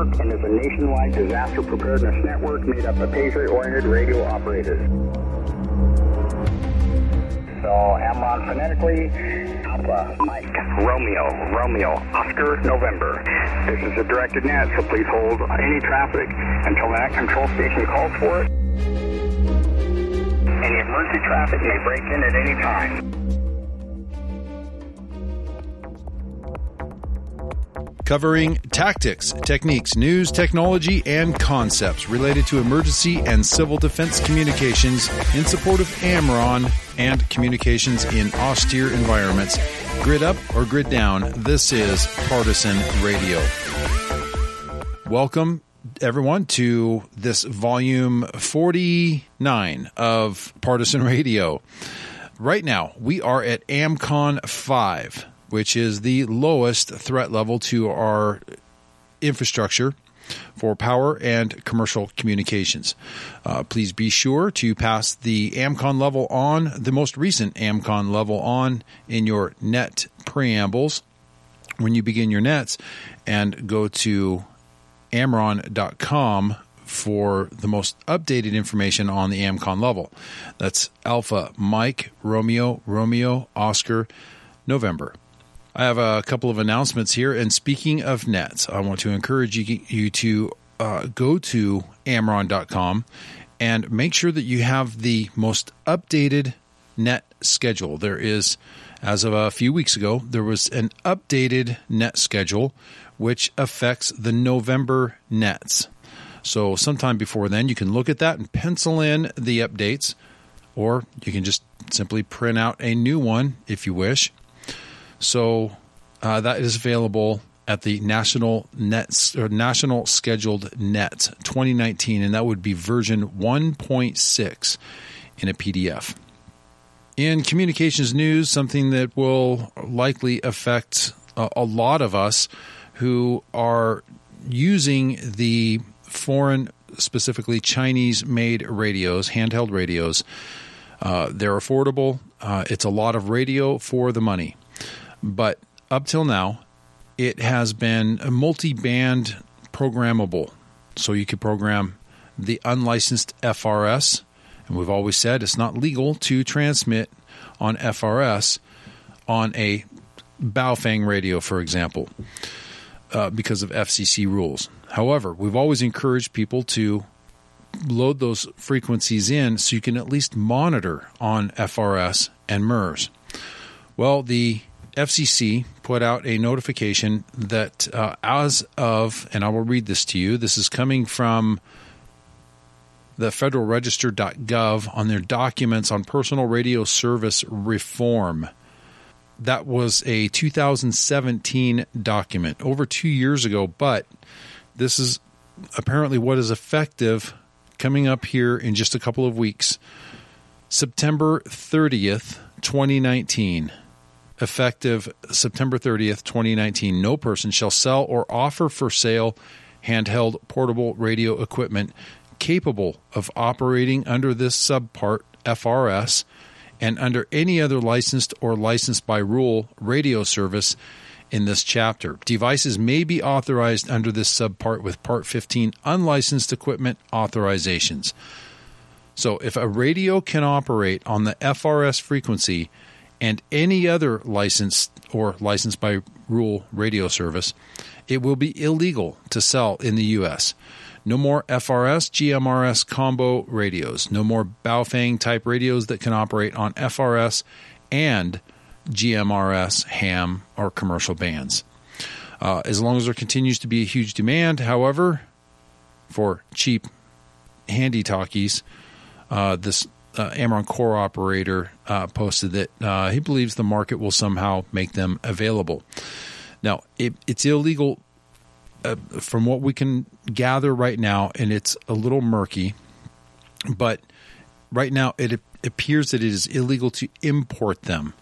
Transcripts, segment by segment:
Network and is a nationwide disaster preparedness network made up of Patriot-oriented radio operators. So Amron phonetically, Alpha, Mike, Romeo, Romeo, Oscar, November. This is a directed net, so please hold any traffic until that control station calls for it. Any emergency traffic may break in at any time. Covering tactics, techniques, news, technology, and concepts related to emergency and civil defense communications in support of Amron and communications in austere environments. Grid up or grid down, this is Partisan Radio. Welcome, everyone, to this volume 49 of Partisan Radio. Right now, we are at AMCON 5 which is the lowest threat level to our infrastructure for power and commercial communications. Uh, please be sure to pass the AMCON level on, the most recent AMCON level on in your net preambles when you begin your nets and go to amron.com for the most updated information on the AMCON level. That's Alpha Mike Romeo Romeo Oscar November. I have a couple of announcements here. And speaking of nets, I want to encourage you, you to uh, go to amron.com and make sure that you have the most updated net schedule. There is, as of a few weeks ago, there was an updated net schedule which affects the November nets. So, sometime before then, you can look at that and pencil in the updates, or you can just simply print out a new one if you wish. So uh, that is available at the National Net or National Scheduled Net 2019, and that would be version 1.6 in a PDF. In communications news, something that will likely affect a, a lot of us who are using the foreign, specifically Chinese made radios, handheld radios. Uh, they're affordable. Uh, it's a lot of radio for the money. But up till now, it has been a multi band programmable. So you could program the unlicensed FRS. And we've always said it's not legal to transmit on FRS on a Baofeng radio, for example, uh, because of FCC rules. However, we've always encouraged people to load those frequencies in so you can at least monitor on FRS and MURS. Well, the FCC put out a notification that uh, as of, and I will read this to you, this is coming from the federalregister.gov on their documents on personal radio service reform. That was a 2017 document over two years ago, but this is apparently what is effective coming up here in just a couple of weeks. September 30th, 2019 effective September 30th, 2019, no person shall sell or offer for sale handheld portable radio equipment capable of operating under this subpart FRS and under any other licensed or licensed by rule radio service in this chapter. Devices may be authorized under this subpart with Part 15 unlicensed equipment authorizations. So, if a radio can operate on the FRS frequency, and any other licensed or licensed by rule radio service, it will be illegal to sell in the U.S. No more FRS, GMRS combo radios. No more Baofeng type radios that can operate on FRS and GMRS ham or commercial bands. Uh, as long as there continues to be a huge demand, however, for cheap handy talkies, uh, this uh, Amron Core operator uh, posted that uh, he believes the market will somehow make them available. Now, it, it's illegal uh, from what we can gather right now, and it's a little murky, but right now it appears that it is illegal to import them.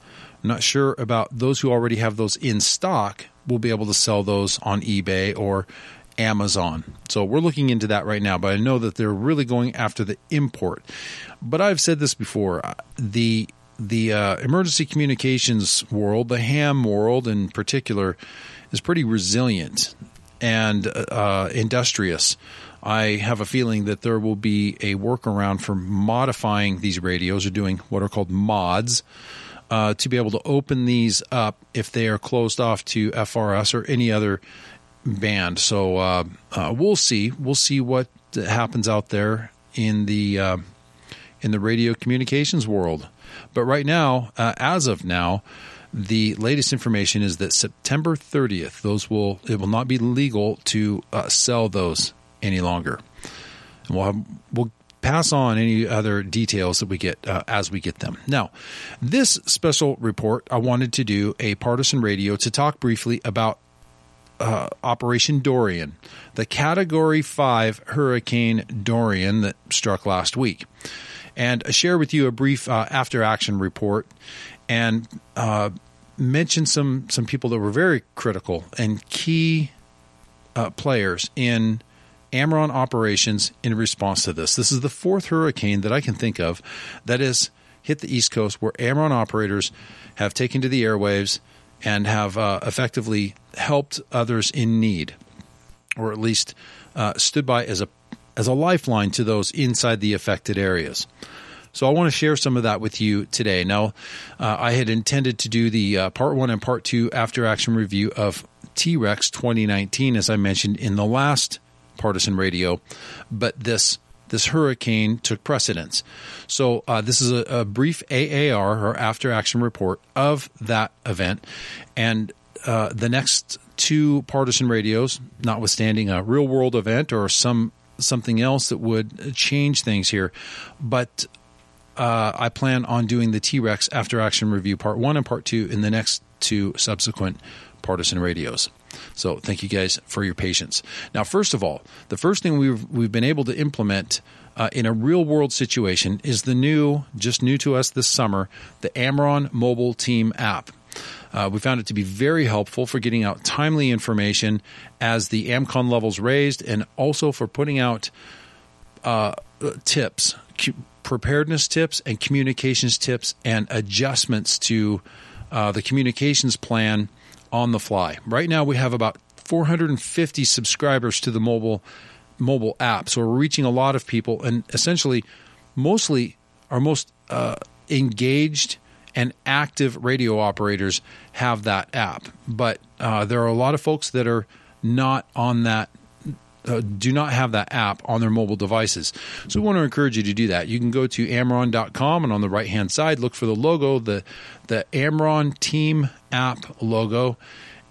I'm not sure about those who already have those in stock will be able to sell those on eBay or Amazon. So we're looking into that right now, but I know that they're really going after the import. But I've said this before uh, the the uh, emergency communications world, the ham world in particular, is pretty resilient and uh, industrious. I have a feeling that there will be a workaround for modifying these radios or doing what are called mods uh, to be able to open these up if they are closed off to FRS or any other band. So uh, uh, we'll see. We'll see what happens out there in the uh, in the radio communications world. But right now, uh, as of now, the latest information is that September 30th, those will it will not be legal to uh, sell those any longer. And we'll have, we'll pass on any other details that we get uh, as we get them. Now, this special report, I wanted to do a partisan radio to talk briefly about uh, Operation Dorian, the Category 5 Hurricane Dorian that struck last week, and share with you a brief uh, after action report and uh, mention some, some people that were very critical and key uh, players in AMRON operations in response to this. This is the fourth hurricane that I can think of that has hit the East Coast where AMRON operators have taken to the airwaves and have uh, effectively helped others in need, or at least uh, stood by as a as a lifeline to those inside the affected areas. So I want to share some of that with you today. Now, uh, I had intended to do the uh, part one and part two after action review of T Rex 2019, as I mentioned in the last partisan radio, but this this hurricane took precedence. So uh, this is a, a, brief AAR or after action report of that event, and uh, the next two partisan radios, notwithstanding a real world event or some something else that would change things here, but. Uh, I plan on doing the T Rex after action review part one and part two in the next two subsequent partisan radios. So thank you guys for your patience. Now, first of all, the first thing we've we've been able to implement uh, in a real world situation is the new, just new to us this summer, the AMRON mobile team app. Uh, we found it to be very helpful for getting out timely information as the AMCON levels raised, and also for putting out uh, tips, preparedness tips, and communications tips, and adjustments to uh, the communications plan on the fly. Right now, we have about 450 subscribers to the mobile mobile app, so we're reaching a lot of people, and essentially, mostly our most uh, engaged and active radio operators have that app. But uh, there are a lot of folks that are not on that uh, do not have that app on their mobile devices. So we want to encourage you to do that. You can go to amron.com and on the right hand side, look for the logo, the, the Amron Team app logo,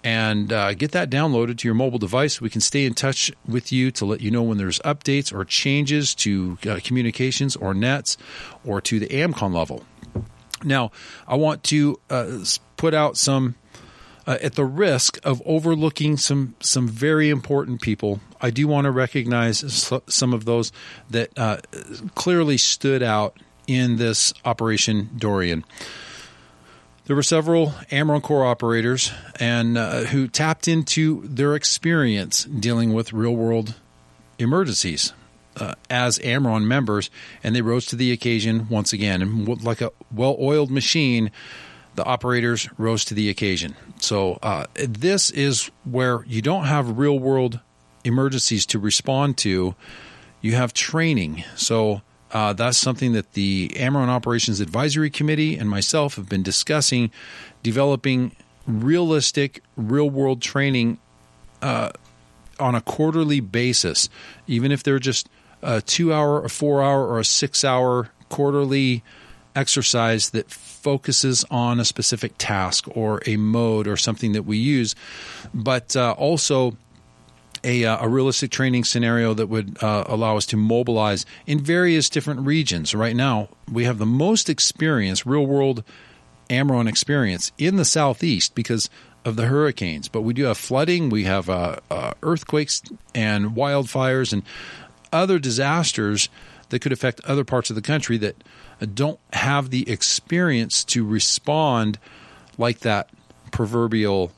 and uh, get that downloaded to your mobile device. We can stay in touch with you to let you know when there's updates or changes to uh, communications or nets or to the AMCON level. Now, I want to uh, put out some uh, at the risk of overlooking some some very important people, I do want to recognize some of those that uh, clearly stood out in this Operation Dorian. There were several AMRON Corps operators and uh, who tapped into their experience dealing with real world emergencies. Uh, as AMRON members, and they rose to the occasion once again. And like a well oiled machine, the operators rose to the occasion. So uh, this is where you don't have real world emergencies to respond to. You have training. So uh, that's something that the AMRON Operations Advisory Committee and myself have been discussing, developing realistic, real world training uh, on a quarterly basis, even if they're just a two hour, a four hour, or a six hour quarterly exercise that focuses on a specific task or a mode or something that we use, but uh, also a, uh, a, realistic training scenario that would uh, allow us to mobilize in various different regions. Right now, we have the most experience, real world AMRON experience in the southeast because of the hurricanes. But we do have flooding, we have uh, uh earthquakes and wildfires and other disasters that could affect other parts of the country that don't have the experience to respond like that proverbial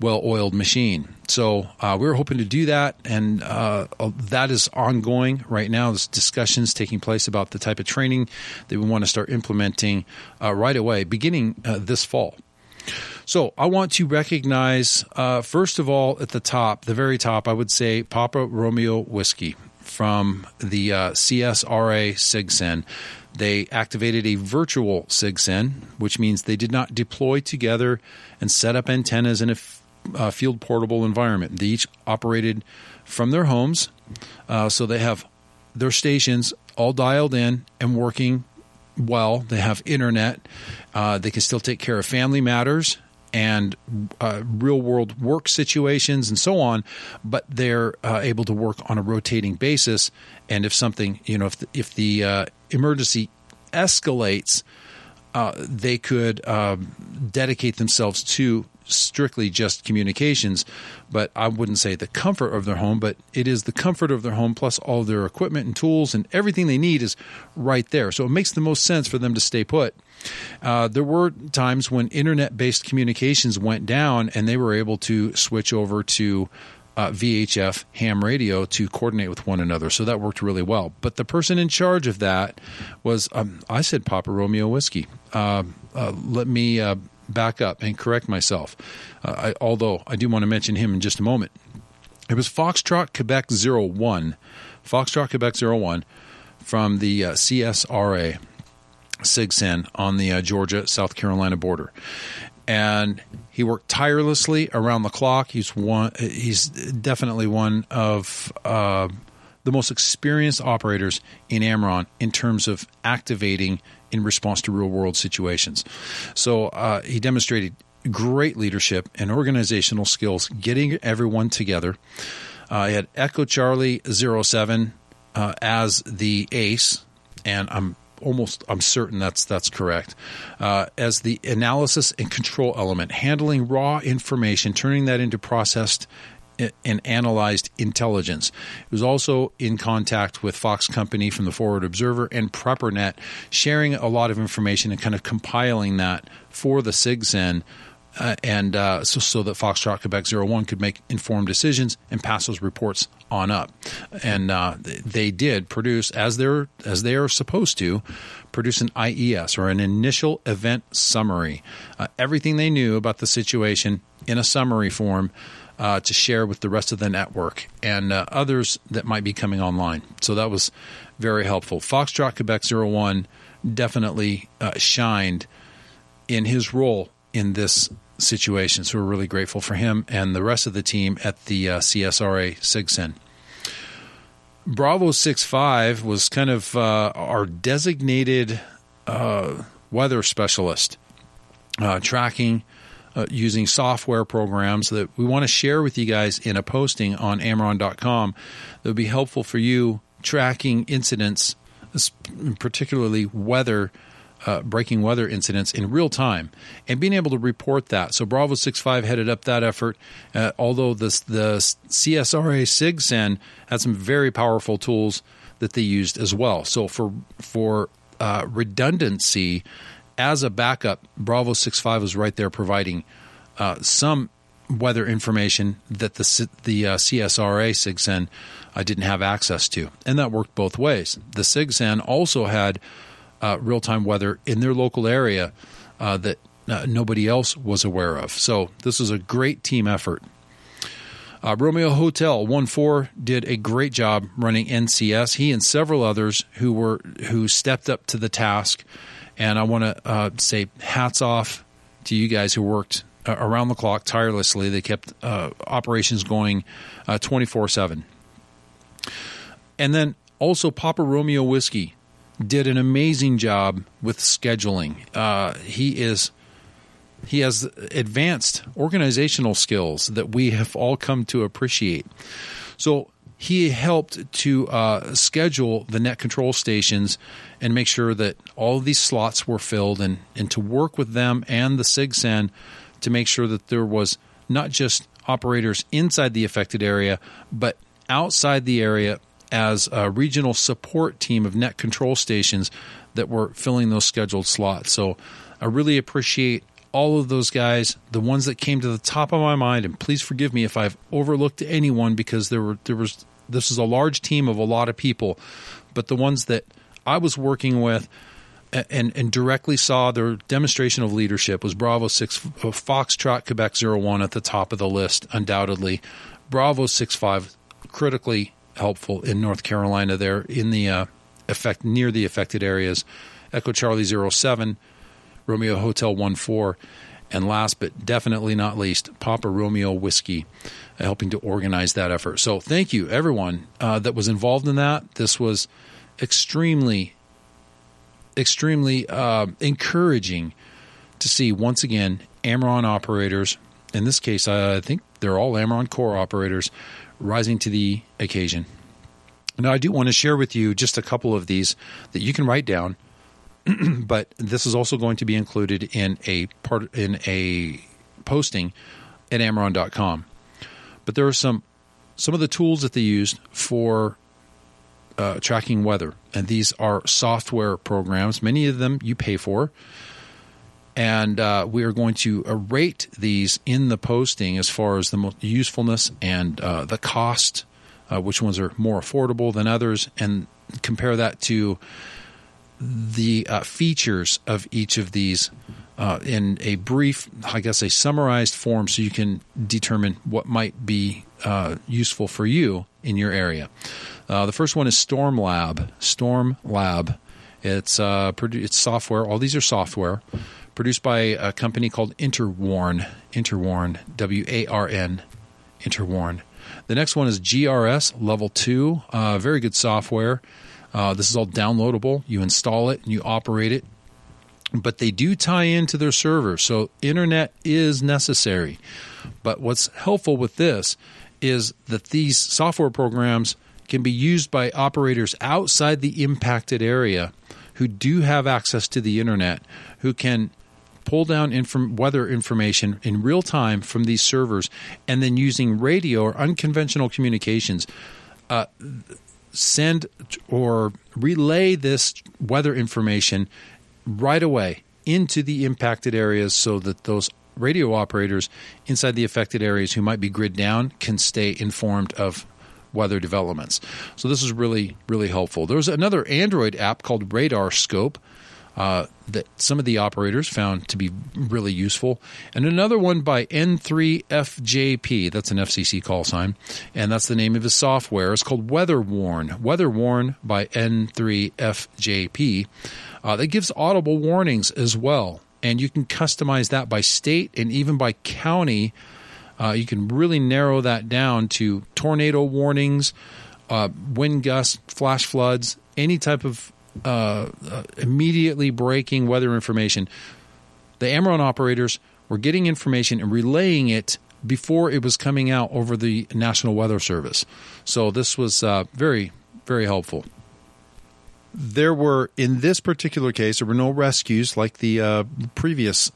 well oiled machine. So uh, we were hoping to do that, and uh, that is ongoing right now. There's discussions taking place about the type of training that we want to start implementing uh, right away, beginning uh, this fall. So I want to recognize, uh, first of all, at the top, the very top, I would say Papa Romeo Whiskey from the uh, CSRA SIGCEN. They activated a virtual SIGCEN, which means they did not deploy together and set up antennas in a uh, field portable environment. They each operated from their homes, uh, so they have their stations all dialed in and working well. They have internet. Uh, they can still take care of family matters and uh, real world work situations and so on, but they're uh, able to work on a rotating basis. And if something, you know, if the, if the uh, emergency escalates, uh, they could um, dedicate themselves to strictly just communications, but I wouldn't say the comfort of their home, but it is the comfort of their home plus all their equipment and tools and everything they need is right there. So it makes the most sense for them to stay put. Uh, there were times when internet based communications went down and they were able to switch over to uh, VHF ham radio to coordinate with one another. So that worked really well. But the person in charge of that was, um, I said Papa Romeo Whiskey. Uh, uh let me uh, back up and correct myself, uh, I, although I do want to mention him in just a moment. It was Foxtrot Quebec 01, Foxtrot Quebec 01 from the CSRA. SIGCEN on the Georgia South Carolina border and he worked tirelessly around the clock. He's one. He's definitely one of uh, the most experienced operators in AMRON in terms of activating in response to real world situations. So uh, he demonstrated great leadership and organizational skills, getting everyone together. Uh, he had Echo Charlie 07 uh, as the ace, and I'm almost I'm certain that's that's correct. Uh, as the analysis and control element, handling raw information, turning that into processed and analyzed intelligence. It was also in contact with Fox Company from the Forward Observer and PrepperNet, sharing a lot of information and kind of compiling that for the SIGCEN uh, and uh, so, so, that Foxtrot Quebec 01 could make informed decisions and pass those reports on up. And uh, they did produce, as they're as they are supposed to, produce an IES or an initial event summary, uh, everything they knew about the situation in a summary form. Uh, to share with the rest of the network and uh, others that might be coming online. So that was very helpful. Foxtrot Quebec 01 definitely shined in his role in this situation. So we're really grateful for him and the rest of the team at the uh, CSRA SIGCEN. Bravo 65 was kind of uh, our designated uh, weather specialist, uh, tracking uh, using software programs that we want to share with you guys in a posting on Amron.com that would be helpful for you tracking incidents, particularly weather uh, breaking weather incidents in real time and being able to report that. So Bravo 65 headed up that effort, uh, although the, the CSRA SIGCEN had some very powerful tools that they used as well. So for, for uh, redundancy, as a backup, Bravo 65 was right there providing uh, some weather information that the the uh, CSRA SIGCEN I didn't have access to, and that worked both ways. The SIGCEN also had uh, real time weather in their local area uh, that uh, nobody else was aware of. So this was a great team effort. Uh, Romeo Hotel One Four did a great job running NCS. He and several others who were who stepped up to the task, and I want to uh, say hats off to you guys who worked uh, around the clock tirelessly. They kept operations going twenty four seven. And then also Papa Romeo Whiskey did an amazing job with scheduling. Uh, he is he has advanced organizational skills that we have all come to appreciate. So he helped to uh, schedule the net control stations and make sure that all of these slots were filled and, and to work with them and the SIGCEN to make sure that there was not just operators inside the affected area, but outside the area as a regional support team of net control stations that were filling those scheduled slots. So I really appreciate all of those guys, the ones that came to the top of my mind, and please forgive me if I've overlooked anyone because there were there was this is a large team of a lot of people, but the ones that I was working with and, and directly saw their demonstration of leadership was Bravo 6 Foxtrot Quebec 01 at the top of the list, undoubtedly. Bravo 65 critically helpful in North Carolina there in the uh, effect near the affected areas. Echo Charlie 07, Romeo Hotel 1 4. and last but definitely not least, Papa Romeo Whiskey, uh, helping to organize that effort. So thank you, everyone uh, that was involved in that. This was extremely, extremely uh, encouraging to see once again AMRON operators. In this case, I think they're all AMRON core operators rising to the occasion. Now, I do want to share with you just a couple of these that you can write down, but this is also going to be included in a part in a posting at amron.com. But there are some some of the tools that they used for uh, tracking weather, and these are software programs. Many of them you pay for, and uh, we are going to rate these in the posting as far as the usefulness and uh, the cost uh, which ones are more affordable than others, and compare that to the uh, features of each of these uh, in a brief, I guess, a summarized form so you can determine what might be uh, useful for you in your area. Uh, the first one is Storm Lab. Storm Lab. It's uh, it's software. All these are software produced by a company called Interwarn. Interwarn. W A R N. Interwarn. The next one is GRS Level 2. Uh, very good software. Uh, this is all downloadable. You install it and you operate it. But they do tie into their server, so internet is necessary. But what's helpful with this is that these software programs can be used by operators outside the impacted area who do have access to the internet, who can pull down inform- weather information in real time from these servers, and then using radio or unconventional communications, uh, send or relay this weather information right away into the impacted areas so that those radio operators inside the affected areas who might be grid down can stay informed of weather developments. So this is really, really helpful. There's another Android app called Radar Scope uh, that some of the operators found to be really useful. And another one by N3FJP, that's an FCC call sign, and that's the name of his software. It's called WeatherWarn. WeatherWarn by N3FJP. Uh, that gives audible warnings as well. And you can customize that by state and even by county. Uh, you can really narrow that down to tornado warnings, uh, wind gusts, flash floods, any type of uh, uh, immediately breaking weather information. The AMRON operators were getting information and relaying it before it was coming out over the National Weather Service. So this was uh, very, very helpful. There were, in this particular case, there were no rescues like the uh, previous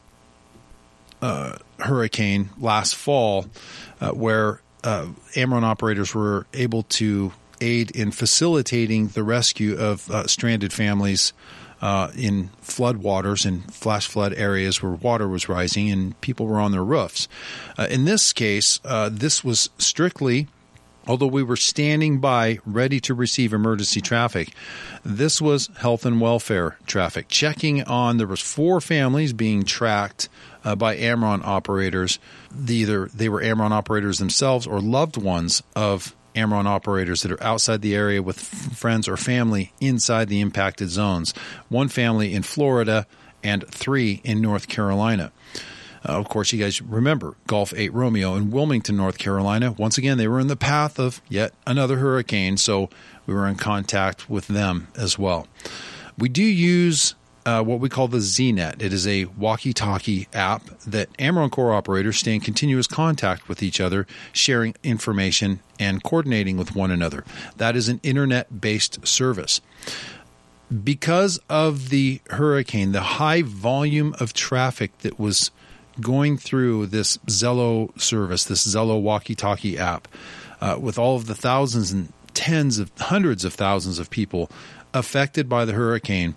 uh, hurricane last fall, uh, where AMRON operators were able to aid in facilitating the rescue of uh, stranded families uh, in floodwaters and flash flood areas where water was rising and people were on their roofs. Uh, in this case, uh, this was strictly although we were standing by ready to receive emergency traffic this was health and welfare traffic checking on there was four families being tracked uh, by amron operators either they were amron operators themselves or loved ones of AMRON operators that are outside the area with friends or family inside the impacted zones. One family in Florida and three in North Carolina. Uh, of course, you guys remember Gulf 8 Romeo in Wilmington, North Carolina. Once again, they were in the path of yet another hurricane, so we were in contact with them as well. We do use uh, what we call the ZNet. It is a walkie talkie app that AMRON core operators stay in continuous contact with each other, sharing information and coordinating with one another. That is an internet based service. Because of the hurricane, the high volume of traffic that was going through this Zello service, this Zello walkie talkie app, uh, with all of the thousands and tens of hundreds of thousands of people affected by the hurricane,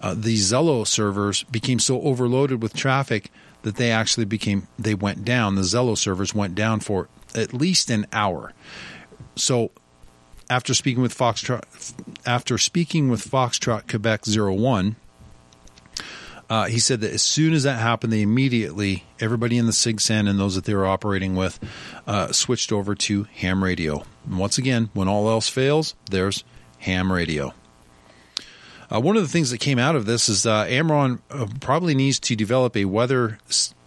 uh, the Zello servers became so overloaded with traffic that they actually became they went down. The Zello servers went down for at least an hour. So after speaking with Foxtrot, after speaking with Foxtrot Quebec 01, uh, he said that as soon as that happened, they immediately, everybody in the SIGCEN and those that they were operating with, uh, switched over to ham radio. And once again, when all else fails, there's ham radio. Uh, one of the things that came out of this is uh, AMRON uh, probably needs to develop a weather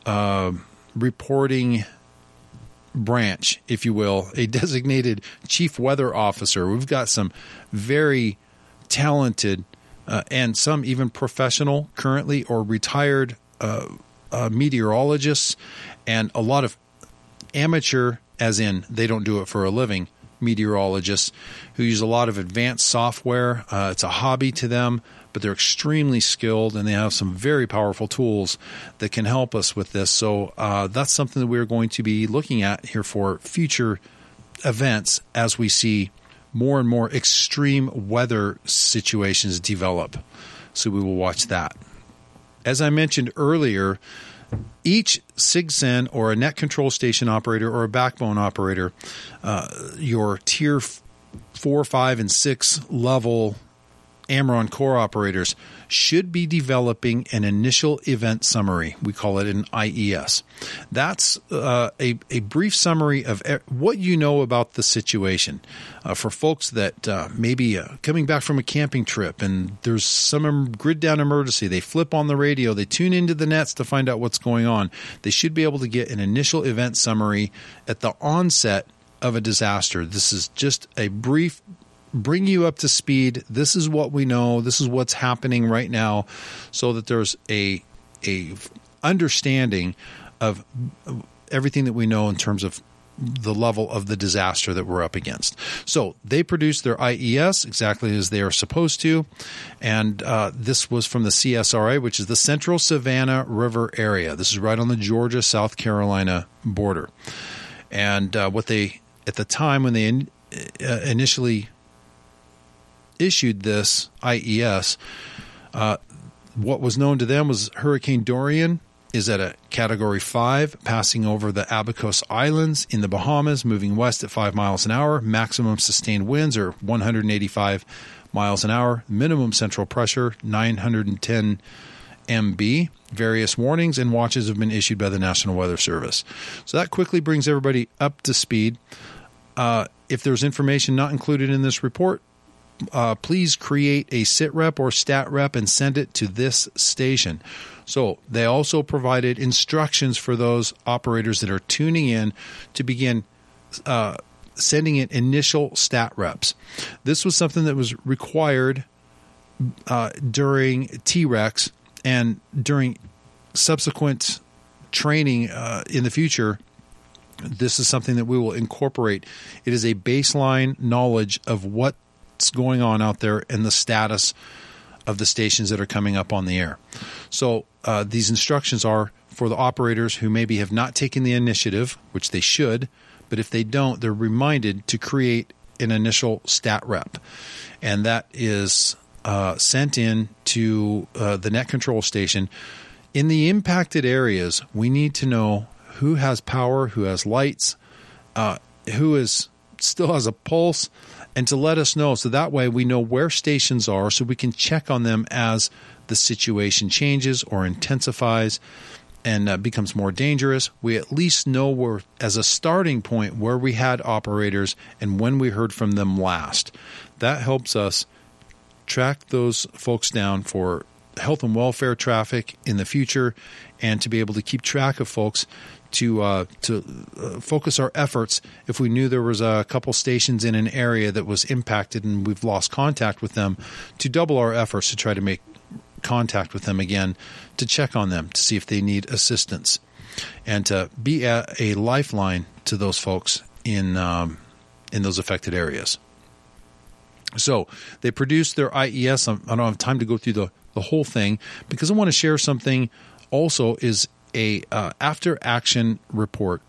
uh, reporting branch, if you will, a designated chief weather officer. We've got some very talented uh, and some even professional currently or retired uh, uh, meteorologists and a lot of amateur, as in they don't do it for a living, meteorologists who use a lot of advanced software. Uh, it's a hobby to them, but they're extremely skilled and they have some very powerful tools that can help us with this. So uh, that's something that we're going to be looking at here for future events as we see more and more extreme weather situations develop. So we will watch that. As I mentioned earlier, each SIGCEN or a net control station operator or a backbone operator, uh, your tier four, five, and six level AMRON core operators should be developing an initial event summary. We call it an IES. That's uh, a, a brief summary of what you know about the situation. Uh, for folks that uh, maybe uh, coming back from a camping trip and there's some grid down emergency, they flip on the radio, they tune into the nets to find out what's going on. They should be able to get an initial event summary at the onset of a disaster. This is just a brief bring you up to speed. This is what we know. This is what's happening right now, so that there's a a understanding of everything that we know in terms of the level of the disaster that we're up against. So they produced their IES exactly as they are supposed to, and uh, this was from the CSRA, which is the Central Savannah River area. This is right on the Georgia South Carolina border, and uh, what they at the time when they in, uh, initially issued this IES, uh, what was known to them was Hurricane Dorian is at a category 5 passing over the Abacos Islands in the Bahamas moving west at 5 miles an hour. Maximum sustained winds are 185 miles an hour. Minimum central pressure 910 MB various warnings and watches have been issued by the National Weather Service. So that quickly brings everybody up to speed. Uh, if there's information not included in this report uh, please create a sit rep or stat rep and send it to this station. So they also provided instructions for those operators that are tuning in to begin uh, sending in initial stat reps. This was something that was required uh, during TREX and during subsequent training uh, in the future this is something that we will incorporate. It is a baseline knowledge of what what's going on out there and the status of the stations that are coming up on the air. So uh, these instructions are for the operators who maybe have not taken the initiative, which they should, but if they don't, they're reminded to create an initial stat rep, and that is uh, sent in to uh, the net control station. In the impacted areas, we need to know who has power, who has lights, uh, who is still has a pulse, and to let us know so that way we know where stations are so we can check on them as the situation changes or intensifies and uh, becomes more dangerous. We at least know where, as a starting point, where we had operators and when we heard from them last. That helps us track those folks down for health and welfare traffic in the future and to be able to keep track of folks to uh, to uh, focus our efforts if we knew there was a couple stations in an area that was impacted and we've lost contact with them to double our efforts to try to make contact with them again to check on them to see if they need assistance and to be a, a lifeline to those folks in um, in those affected areas. So they produced their IES. I don't have time to go through the, the whole thing because I want to share something also is a uh, after action report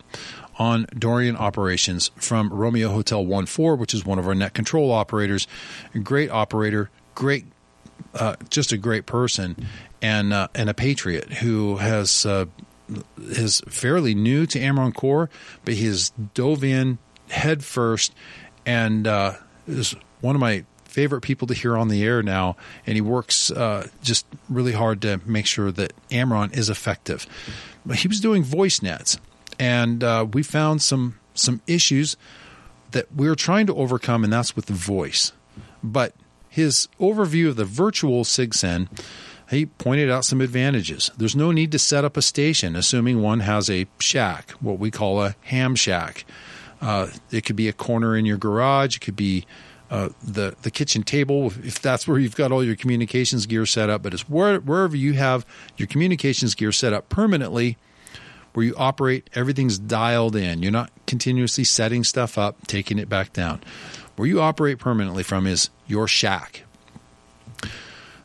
on Dorian operations from Romeo Hotel One Four, which is one of our net control operators. Great operator, great, uh, just a great person, and uh, and a patriot who has uh, is fairly new to Amron Core, but he has dove in head first and uh, is one of my favorite people to hear on the air now, and he works uh, just really hard to make sure that Amron is effective. But he was doing voice nets, and uh, we found some some issues that we are trying to overcome, and that's with the voice. But his overview of the virtual SIGCEN, he pointed out some advantages. There's no need to set up a station, assuming one has a shack, what we call a ham shack. Uh, it could be a corner in your garage. It could be uh, the the kitchen table if that's where you've got all your communications gear set up. But it's where, wherever you have your communications gear set up permanently, where you operate, everything's dialed in. You're not continuously setting stuff up, taking it back down. Where you operate permanently from is your shack.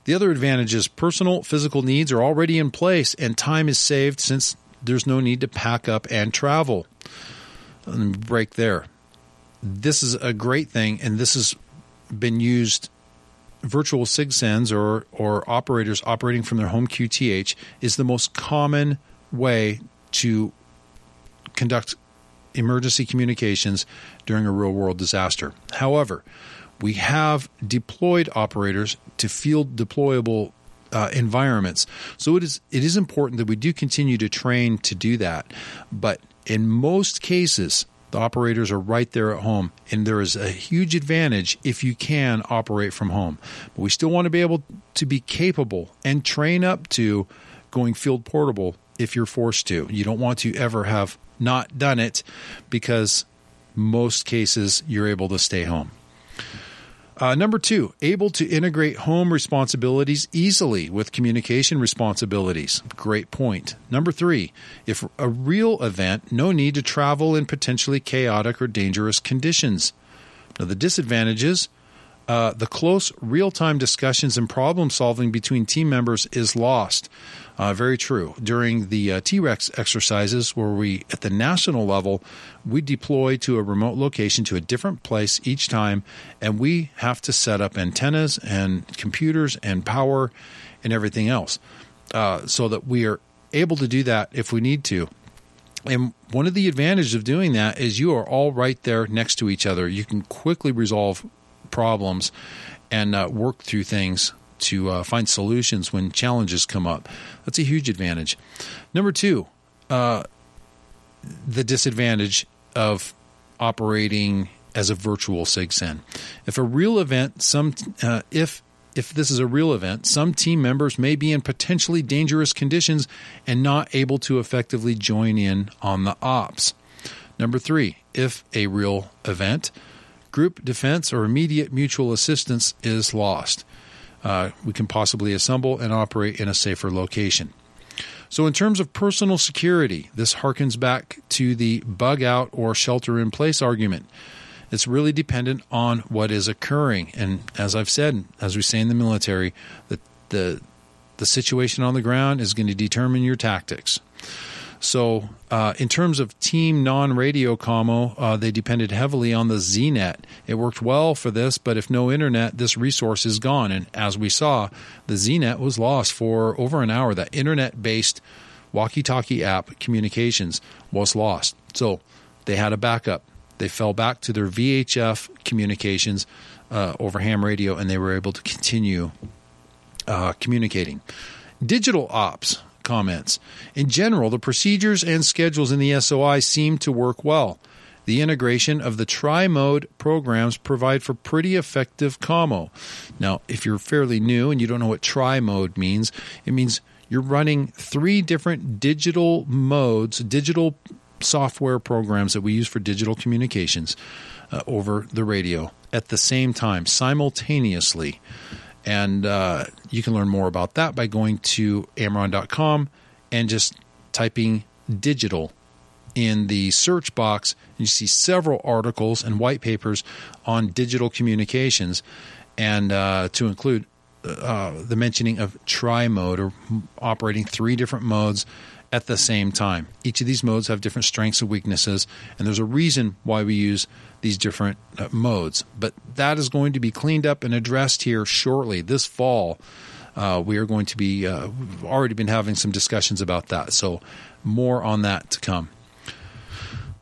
The other advantage is personal physical needs are already in place and time is saved since there's no need to pack up and travel. break there this is a great thing, and this has been used. Virtual SIGCENs or or operators operating from their home QTH is the most common way to conduct emergency communications during a real world disaster. However, we have deployed operators to field deployable uh, environments. So it is it is important that we do continue to train to do that. But in most cases, the operators are right there at home, and there is a huge advantage if you can operate from home. But we still want to be able to be capable and train up to going field portable if you're forced to. You don't want to ever have not done it because most cases you're able to stay home. Uh, number two, able to integrate home responsibilities easily with communication responsibilities. Great point. Number three, if a real event, no need to travel in potentially chaotic or dangerous conditions. Now, the disadvantages uh, the close real time discussions and problem solving between team members is lost. Uh, very true. During the uh, T Rex exercises, where we, at the national level, we deploy to a remote location to a different place each time, and we have to set up antennas and computers and power and everything else uh, so that we are able to do that if we need to. And one of the advantages of doing that is you are all right there next to each other. You can quickly resolve problems and uh, work through things to uh, find solutions when challenges come up. That's a huge advantage. Number two, uh, the disadvantage of operating as a virtual SIGCEN. If a real event, some uh, if if this is a real event, some team members may be in potentially dangerous conditions and not able to effectively join in on the ops. Number three, if a real event, group defense or immediate mutual assistance is lost uh, we can possibly assemble and operate in a safer location. So, in terms of personal security, this harkens back to the bug out or shelter in place argument. It's really dependent on what is occurring. And as I've said, as we say in the military, the, the, the situation on the ground is going to determine your tactics. So, uh, in terms of team non radio commo, uh, they depended heavily on the ZNet. It worked well for this, but if no internet, this resource is gone. And as we saw, the ZNet was lost for over an hour. That internet based walkie talkie app communications was lost. So, they had a backup. They fell back to their VHF communications uh, over ham radio, and they were able to continue uh, communicating. Digital ops comments. In general, the procedures and schedules in the SOI seem to work well. The integration of the tri mode programs provide for pretty effective commo. Now, if you're fairly new and you don't know what tri mode means, it means you're running three different digital modes, digital software programs that we use for digital communications uh, over the radio at the same time, simultaneously. And uh, you can learn more about that by going to Amron.com and just typing digital in the search box. And You see several articles and white papers on digital communications, and uh, to include uh, the mentioning of tri mode or operating three different modes at the same time. Each of these modes have different strengths and weaknesses, and there's a reason why we use these different uh, modes. But that is going to be cleaned up and addressed here shortly this fall. uh, we are going to be uh, we've already been having some discussions about that. So more on that to come.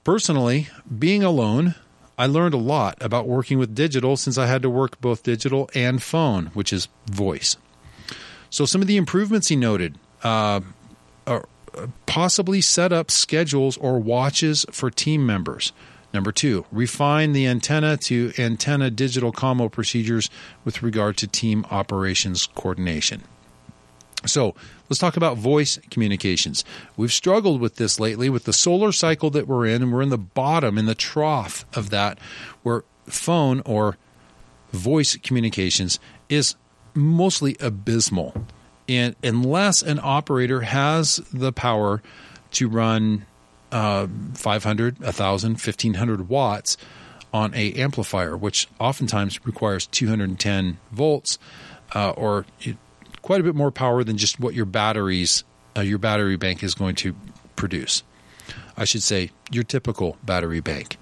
Personally, being alone, I learned a lot about working with digital since I had to work both digital and phone, which is voice. So some of the improvements he noted. Uh, are possibly set up schedules or watches for team members. Number two, refine the antenna to antenna digital commo procedures with regard to team operations coordination. So let's talk about voice communications. We've struggled with this lately with the solar cycle that we're in, and we're in the bottom, in the trough of that, where phone or voice communications is mostly abysmal. And unless an operator has the power to run uh, 500, 1,000, 1,500 watts on a amplifier, which oftentimes requires 210 volts uh, or quite a bit more power than just what your batteries, uh, your battery bank is going to produce. I should say your typical battery bank.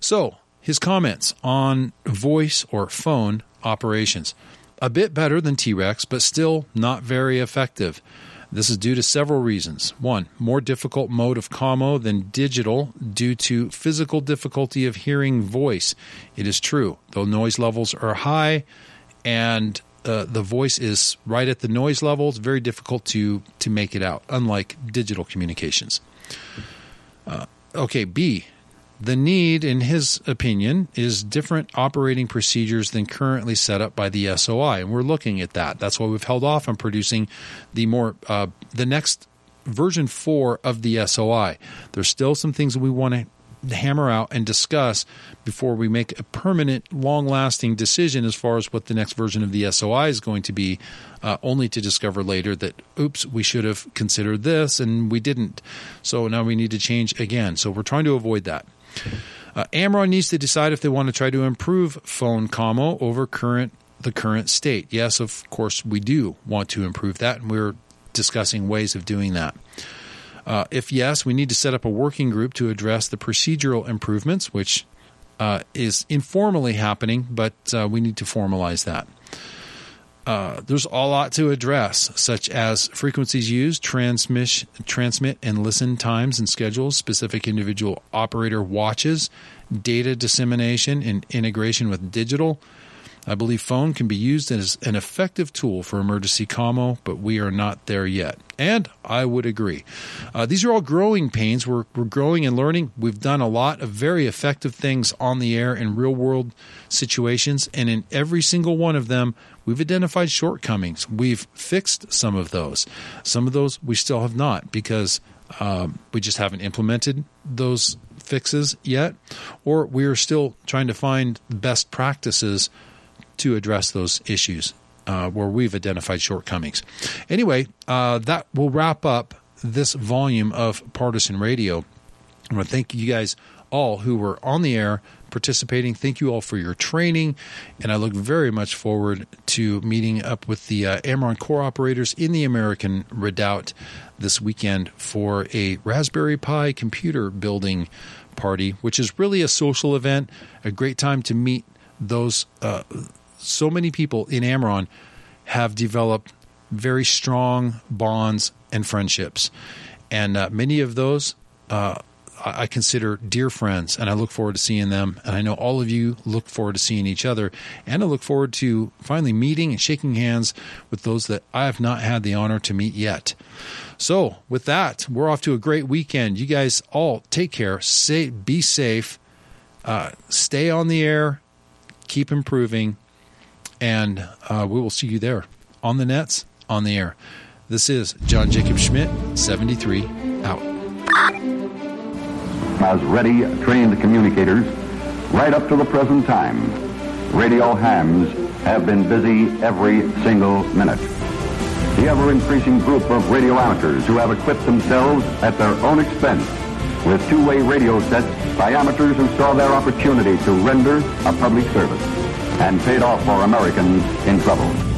So his comments on voice or phone operations a bit better than T Rex, but still not very effective. This is due to several reasons. One, more difficult mode of commo than digital due to physical difficulty of hearing voice. It is true, though noise levels are high and uh, the voice is right at the noise level, it's very difficult to, to make it out, unlike digital communications. Uh, okay, B, the need, in his opinion, is different operating procedures than currently set up by the SOI, and we're looking at that. That's why we've held off on producing the more uh, the next version four of the SOI. There's still some things we want to hammer out and discuss before we make a permanent, long lasting decision as far as what the next version of the SOI is going to be, uh, only to discover later that, oops, we should have considered this and we didn't. So now we need to change again. So we're trying to avoid that. Uh, AmRRON needs to decide if they want to try to improve phone commo over current the current state. Yes, of course, we do want to improve that, and we're discussing ways of doing that. Uh, if yes, we need to set up a working group to address the procedural improvements, which uh, is informally happening, but uh, we need to formalize that. Uh, there's a lot to address, such as frequencies used, transmit, transmit and listen times and schedules, specific individual operator watches, data dissemination and integration with digital, I believe phone can be used as an effective tool for emergency commo, but we are not there yet. And I would agree. Uh, these are all growing pains. We're, we're growing and learning. We've done a lot of very effective things on the air in real world situations. And in every single one of them, we've identified shortcomings. We've fixed some of those. Some of those we still have not because um, we just haven't implemented those fixes yet, or we are still trying to find best practices to address those issues uh, where we've identified shortcomings. Anyway, uh, that will wrap up this volume of Partisan Radio. I want to thank you guys all who were on the air participating. Thank you all for your training, and I look very much forward to meeting up with the uh, AmRRON core operators in the American Redoubt this weekend for a Raspberry Pi computer building party, which is really a social event, a great time to meet those uh, so many people in AmRRON have developed very strong bonds and friendships. And uh, many of those uh, I consider dear friends, and I look forward to seeing them. And I know all of you look forward to seeing each other. And I look forward to finally meeting and shaking hands with those that I have not had the honor to meet yet. So, with that, we're off to a great weekend. You guys all take care, say, be safe, uh, stay on the air, keep improving, and uh, we will see you there on the nets, on the air. This is John Jacob Schmidt, 73, out. As ready, trained communicators, right up to the present time, radio hams have been busy every single minute. The ever increasing group of radio amateurs who have equipped themselves at their own expense with two way radio sets by amateurs who saw their opportunity to render a public service and paid off for Americans in trouble.